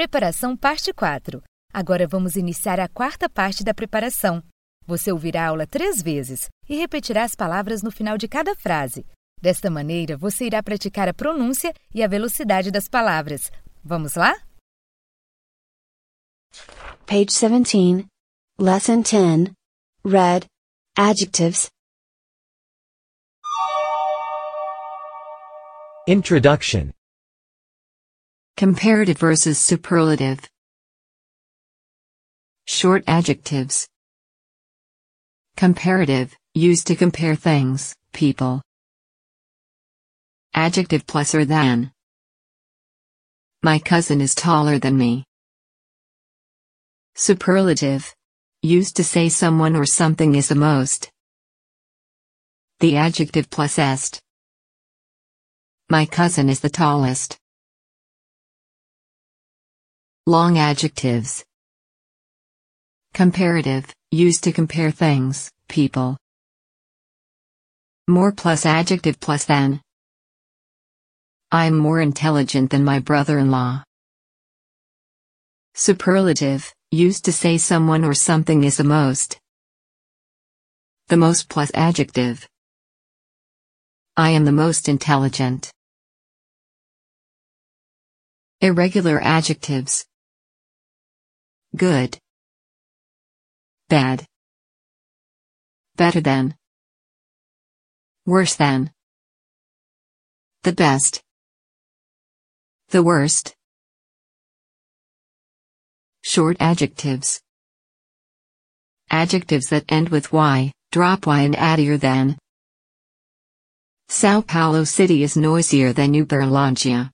Preparação Parte 4. Agora vamos iniciar a quarta parte da preparação. Você ouvirá a aula três vezes e repetirá as palavras no final de cada frase. Desta maneira, você irá praticar a pronúncia e a velocidade das palavras. Vamos lá? Page 17. Lesson 10. Red. Adjectives. Introduction Comparative versus superlative. Short adjectives. Comparative, used to compare things, people. Adjective plus or than. My cousin is taller than me. Superlative. Used to say someone or something is the most. The adjective plus est. My cousin is the tallest. Long adjectives. Comparative, used to compare things, people. More plus adjective plus than. I'm more intelligent than my brother-in-law. Superlative, used to say someone or something is the most. The most plus adjective. I am the most intelligent. Irregular adjectives. Good. Bad. Better than. Worse than. The best. The worst. Short adjectives. Adjectives that end with y, drop y and add ear than. Sao Paulo City is noisier than Uberlândia.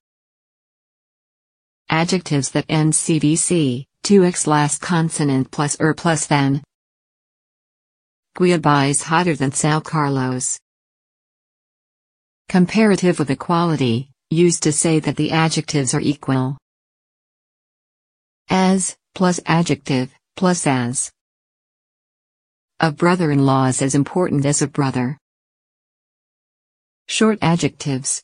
Adjectives that end CVC, 2x last consonant plus er plus than. Cuiabá is hotter than Sao Carlos. Comparative with equality, used to say that the adjectives are equal. As, plus adjective, plus as. A brother-in-law is as important as a brother. Short adjectives.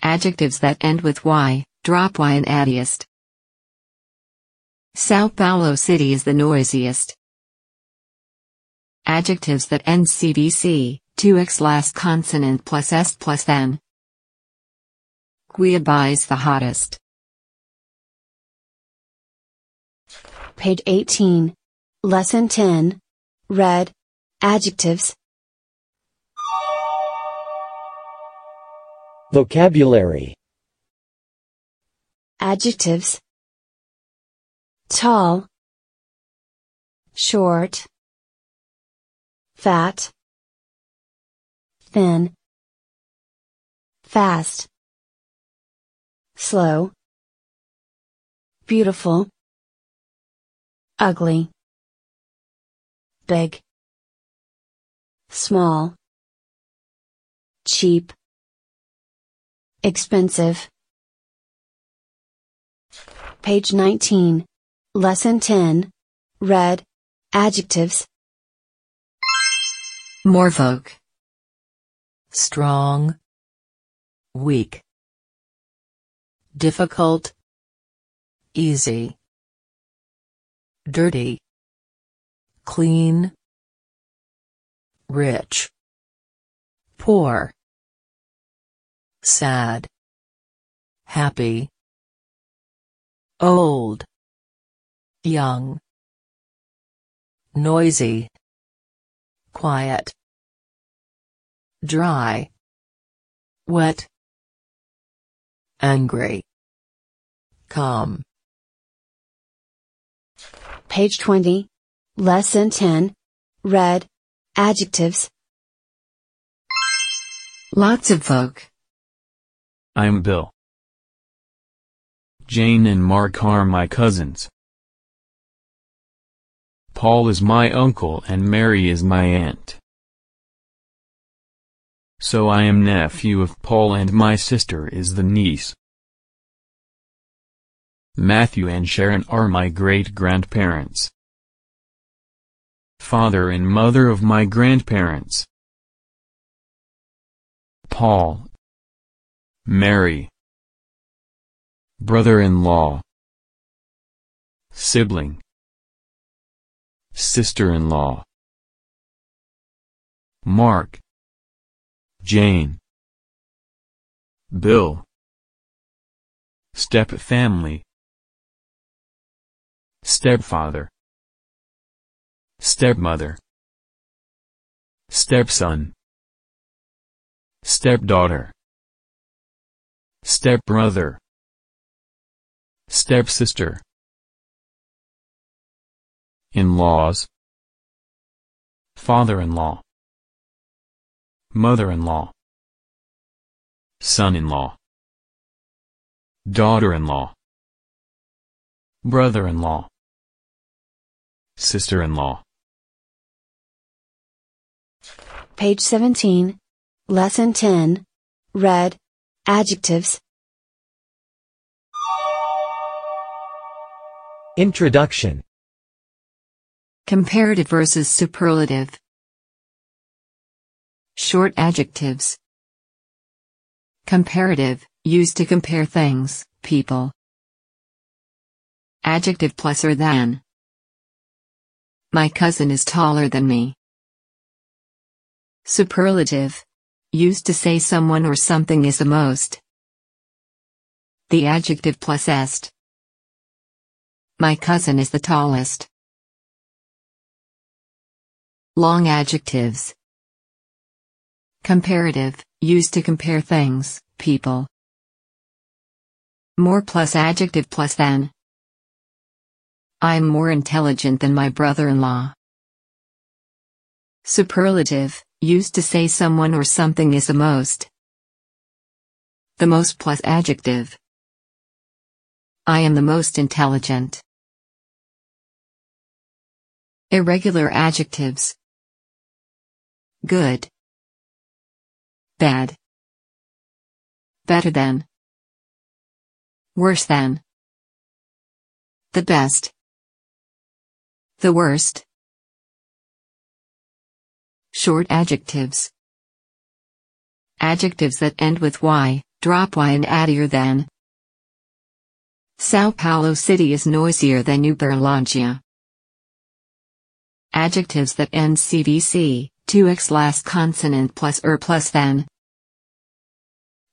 Adjectives that end with y, drop y and addiest. Sao Paulo City is the noisiest. Adjectives that end CVC, 2x last consonant plus S plus than. Cuiabá is the hottest. Page 18. Lesson 10. Red. Adjectives. Vocabulary Adjectives. Tall. Short. Fat. Thin. Fast. Slow. Beautiful. Ugly. Big. Small. Cheap. Expensive. Page 19. Lesson 10. Red. Adjectives. Morvoke. strong, weak, difficult, easy, dirty, clean, rich, poor, sad, happy, old, young, noisy, quiet, dry, wet, angry, calm. Page 20. Lesson 10. Red. Adjectives. Lots of folk. I'm Bill. Jane and Mark are my cousins. Paul is my uncle and Mary is my aunt. So I am nephew of Paul and my sister is the niece. Matthew and Sharon are my great-grandparents. Father and mother of my grandparents. Paul. Mary. brother-in-law, sibling, sister-in-law, Mark, Jane, Bill, step family, stepfather, stepmother, stepson, stepdaughter, stepbrother, stepsister, in-laws, father-in-law, mother-in-law, son-in-law, daughter-in-law, brother-in-law, sister-in-law. Page 17. Lesson 10. Read. Adjectives. Introduction Comparative versus superlative. Short adjectives. Comparative, used to compare things, people. Adjective plus or than. My cousin is taller than me. Superlative. Used to say someone or something is the most. The adjective plus est. My cousin is the tallest. Long adjectives. Comparative, used to compare things, people. More plus adjective plus than. I'm more intelligent than my brother-in-law. Superlative, used to say someone or something is the most. The most plus adjective. I am the most intelligent. Irregular adjectives. Good. Bad. Better than. Worse than. The best. The worst. Short adjectives. Adjectives that end with y, drop y and add ear than. Sao Paulo City is noisier than Uberlândia. Adjectives that end CVC, 2x last consonant plus er plus than.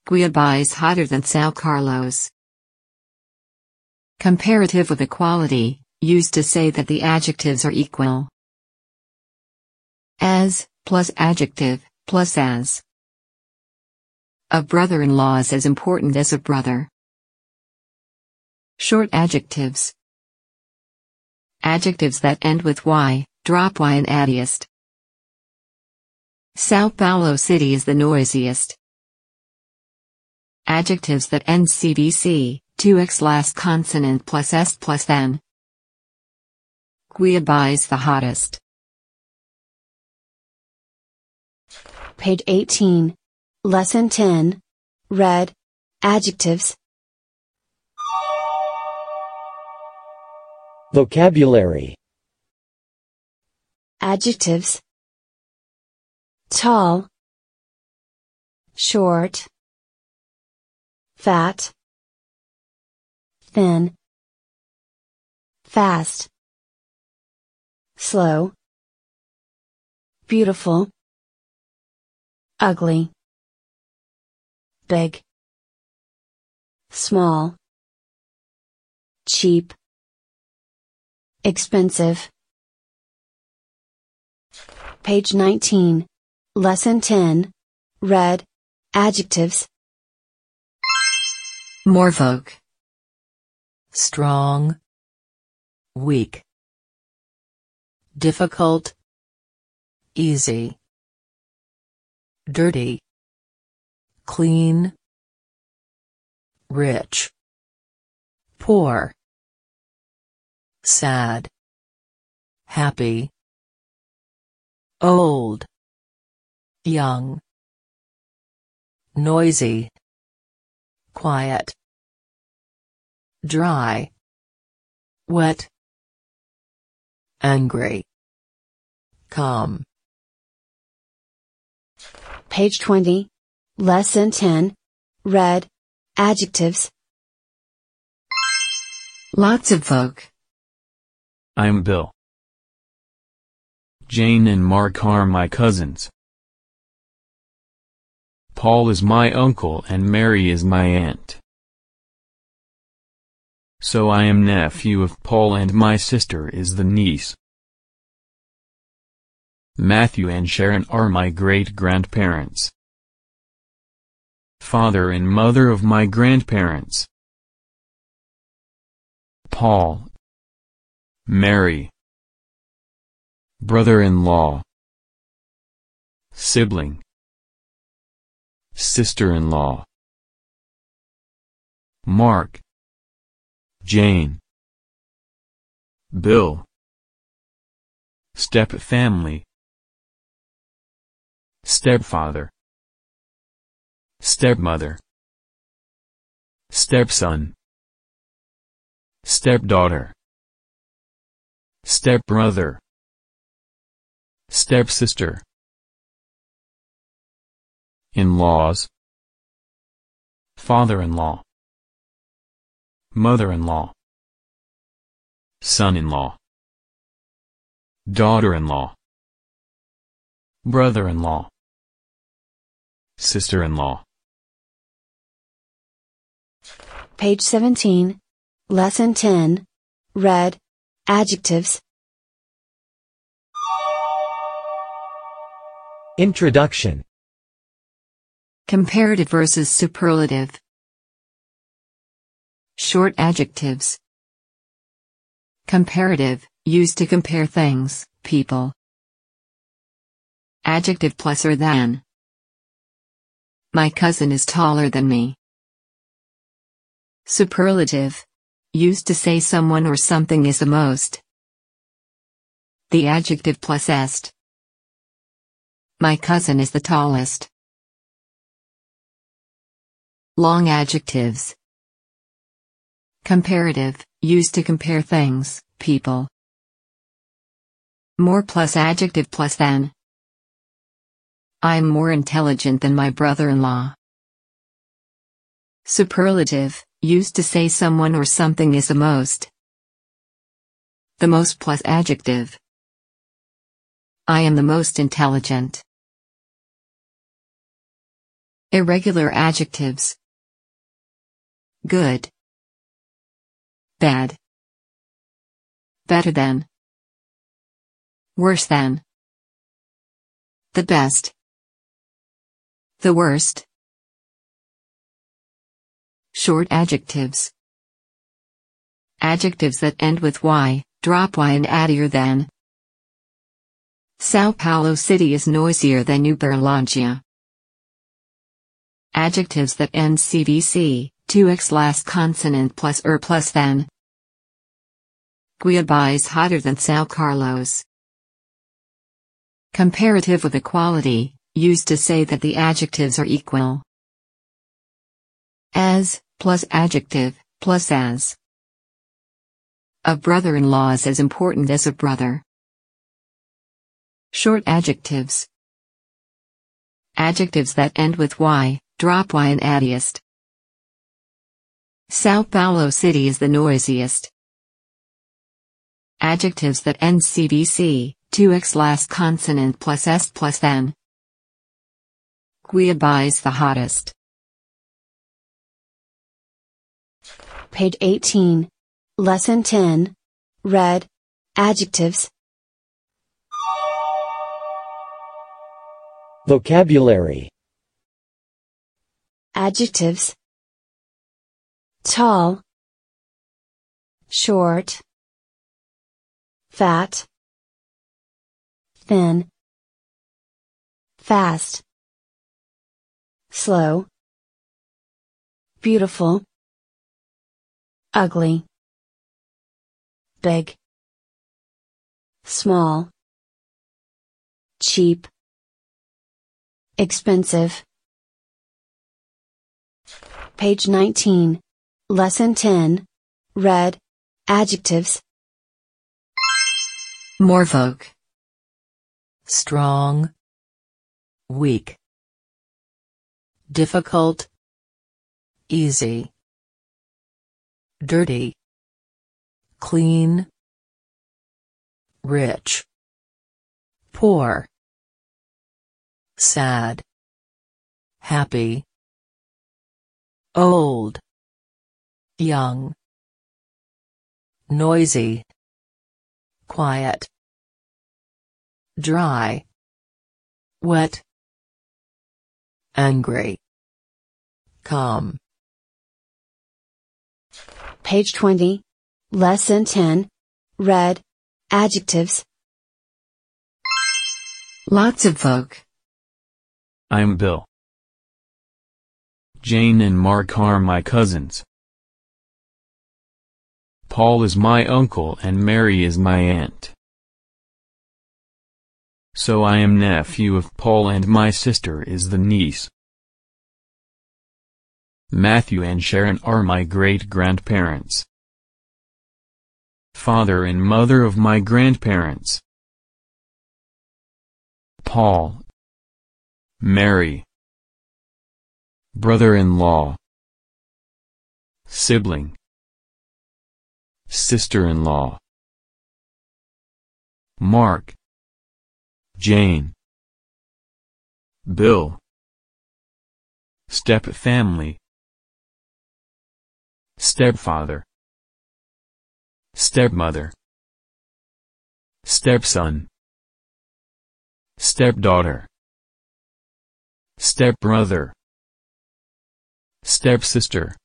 Cuiabá is hotter than São Carlos. Comparative with equality, used to say that the adjectives are equal. As, plus adjective, plus as. A brother-in-law is as important as a brother. Short adjectives. Adjectives that end with y, drop y and addiest. Sao Paulo City is the noisiest. Adjectives that end CVC, 2x last consonant plus S plus than. Cuiabá is the hottest. Page 18. Lesson 10. Read. Adjectives. Vocabulary Adjectives. Tall. Short. Fat. Thin. Fast. Slow. Beautiful. Ugly. Big. Small. Cheap. Expensive. Page 19. Lesson 10. Read. Adjectives. Morvoke. strong, weak, difficult, easy, dirty, clean, rich, poor, sad, happy, old, young, noisy, quiet, dry, wet, angry, calm. Page 20. Lesson 10. Read. Adjectives. Lots of folk. I'm Bill. Jane and Mark are my cousins. Paul is my uncle and Mary is my aunt. So I am nephew of Paul and my sister is the niece. Matthew and Sharon are my great-grandparents. Father and mother of my grandparents. Paul. Mary. Brother-in-law. Sibling. Sister-in-law. Mark. Jane. Bill. Step family. Stepfather. Stepmother. Stepson. Stepdaughter. Stepbrother. Stepsister. In-laws. Father-in-law. Mother-in-law. Son-in-law. Daughter-in-law. Brother-in-law. Sister-in-law. Page 17. Lesson 10. Read. Adjectives. Introduction Comparative versus superlative. Short adjectives. Comparative, used to compare things, people. Adjective plus or than. My cousin is taller than me. Superlative. Used to say someone or something is the most. The adjective plus est. My cousin is the tallest. Long adjectives. Comparative, used to compare things, people. More plus adjective plus than. I'm more intelligent than my brother-in-law. Superlative, used to say someone or something is the most. The most plus adjective. I am the most intelligent. Irregular adjectives. Good. Bad. Better than. Worse than. The best. The worst. Short adjectives. Adjectives that end with y, drop y and add than. Sao Paulo City is noisier than Uberlândia. Adjectives that end CVC, 2x last consonant plus er plus than. Cuiabá is hotter than Sao Carlos. Comparative with equality, used to say that the adjectives are equal. As, plus adjective, plus as. A brother-in-law is as important as a brother. Short adjectives. Adjectives that end with y, drop y and addiest. Sao Paulo City is the noisiest. Adjectives that end CVC, 2x last consonant plus S plus than. Cuiabá is the hottest. Page 18. Lesson 10. Read. Adjectives. Vocabulary Adjectives. Tall. Short. Fat. Thin. Fast. Slow. Beautiful. Ugly. Big. Small. Cheap. Expensive. Page 19. Lesson 10. Read. Adjectives. More folk. Strong. Weak. Difficult. Easy. Dirty. clean, rich, poor, sad, happy, old, young, noisy, quiet, dry, wet, angry, calm. Page 20. Lesson 10. Red. Adjectives. Lots of folk. I'm Bill. Jane and Mark are my cousins. Paul is my uncle and Mary is my aunt. So I am nephew of Paul and my sister is the niece. Matthew and Sharon are my great-grandparents. Father and mother of my grandparents. Paul. Mary. Brother-in-law. Sibling. Sister-in-law. Mark. Jane. Bill. Step family. Stepfather. Stepmother. Stepson. Stepdaughter. Stepbrother. Stepsister.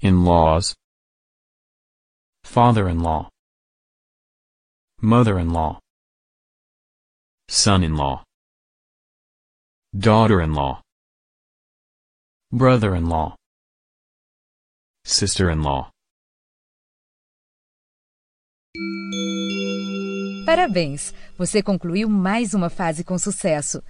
In-laws. Father-in-law. Mother-in-law. Son-in-law. Daughter-in-law. Brother-in-law. Sister-in-law. Parabéns! Você concluiu mais uma fase com sucesso.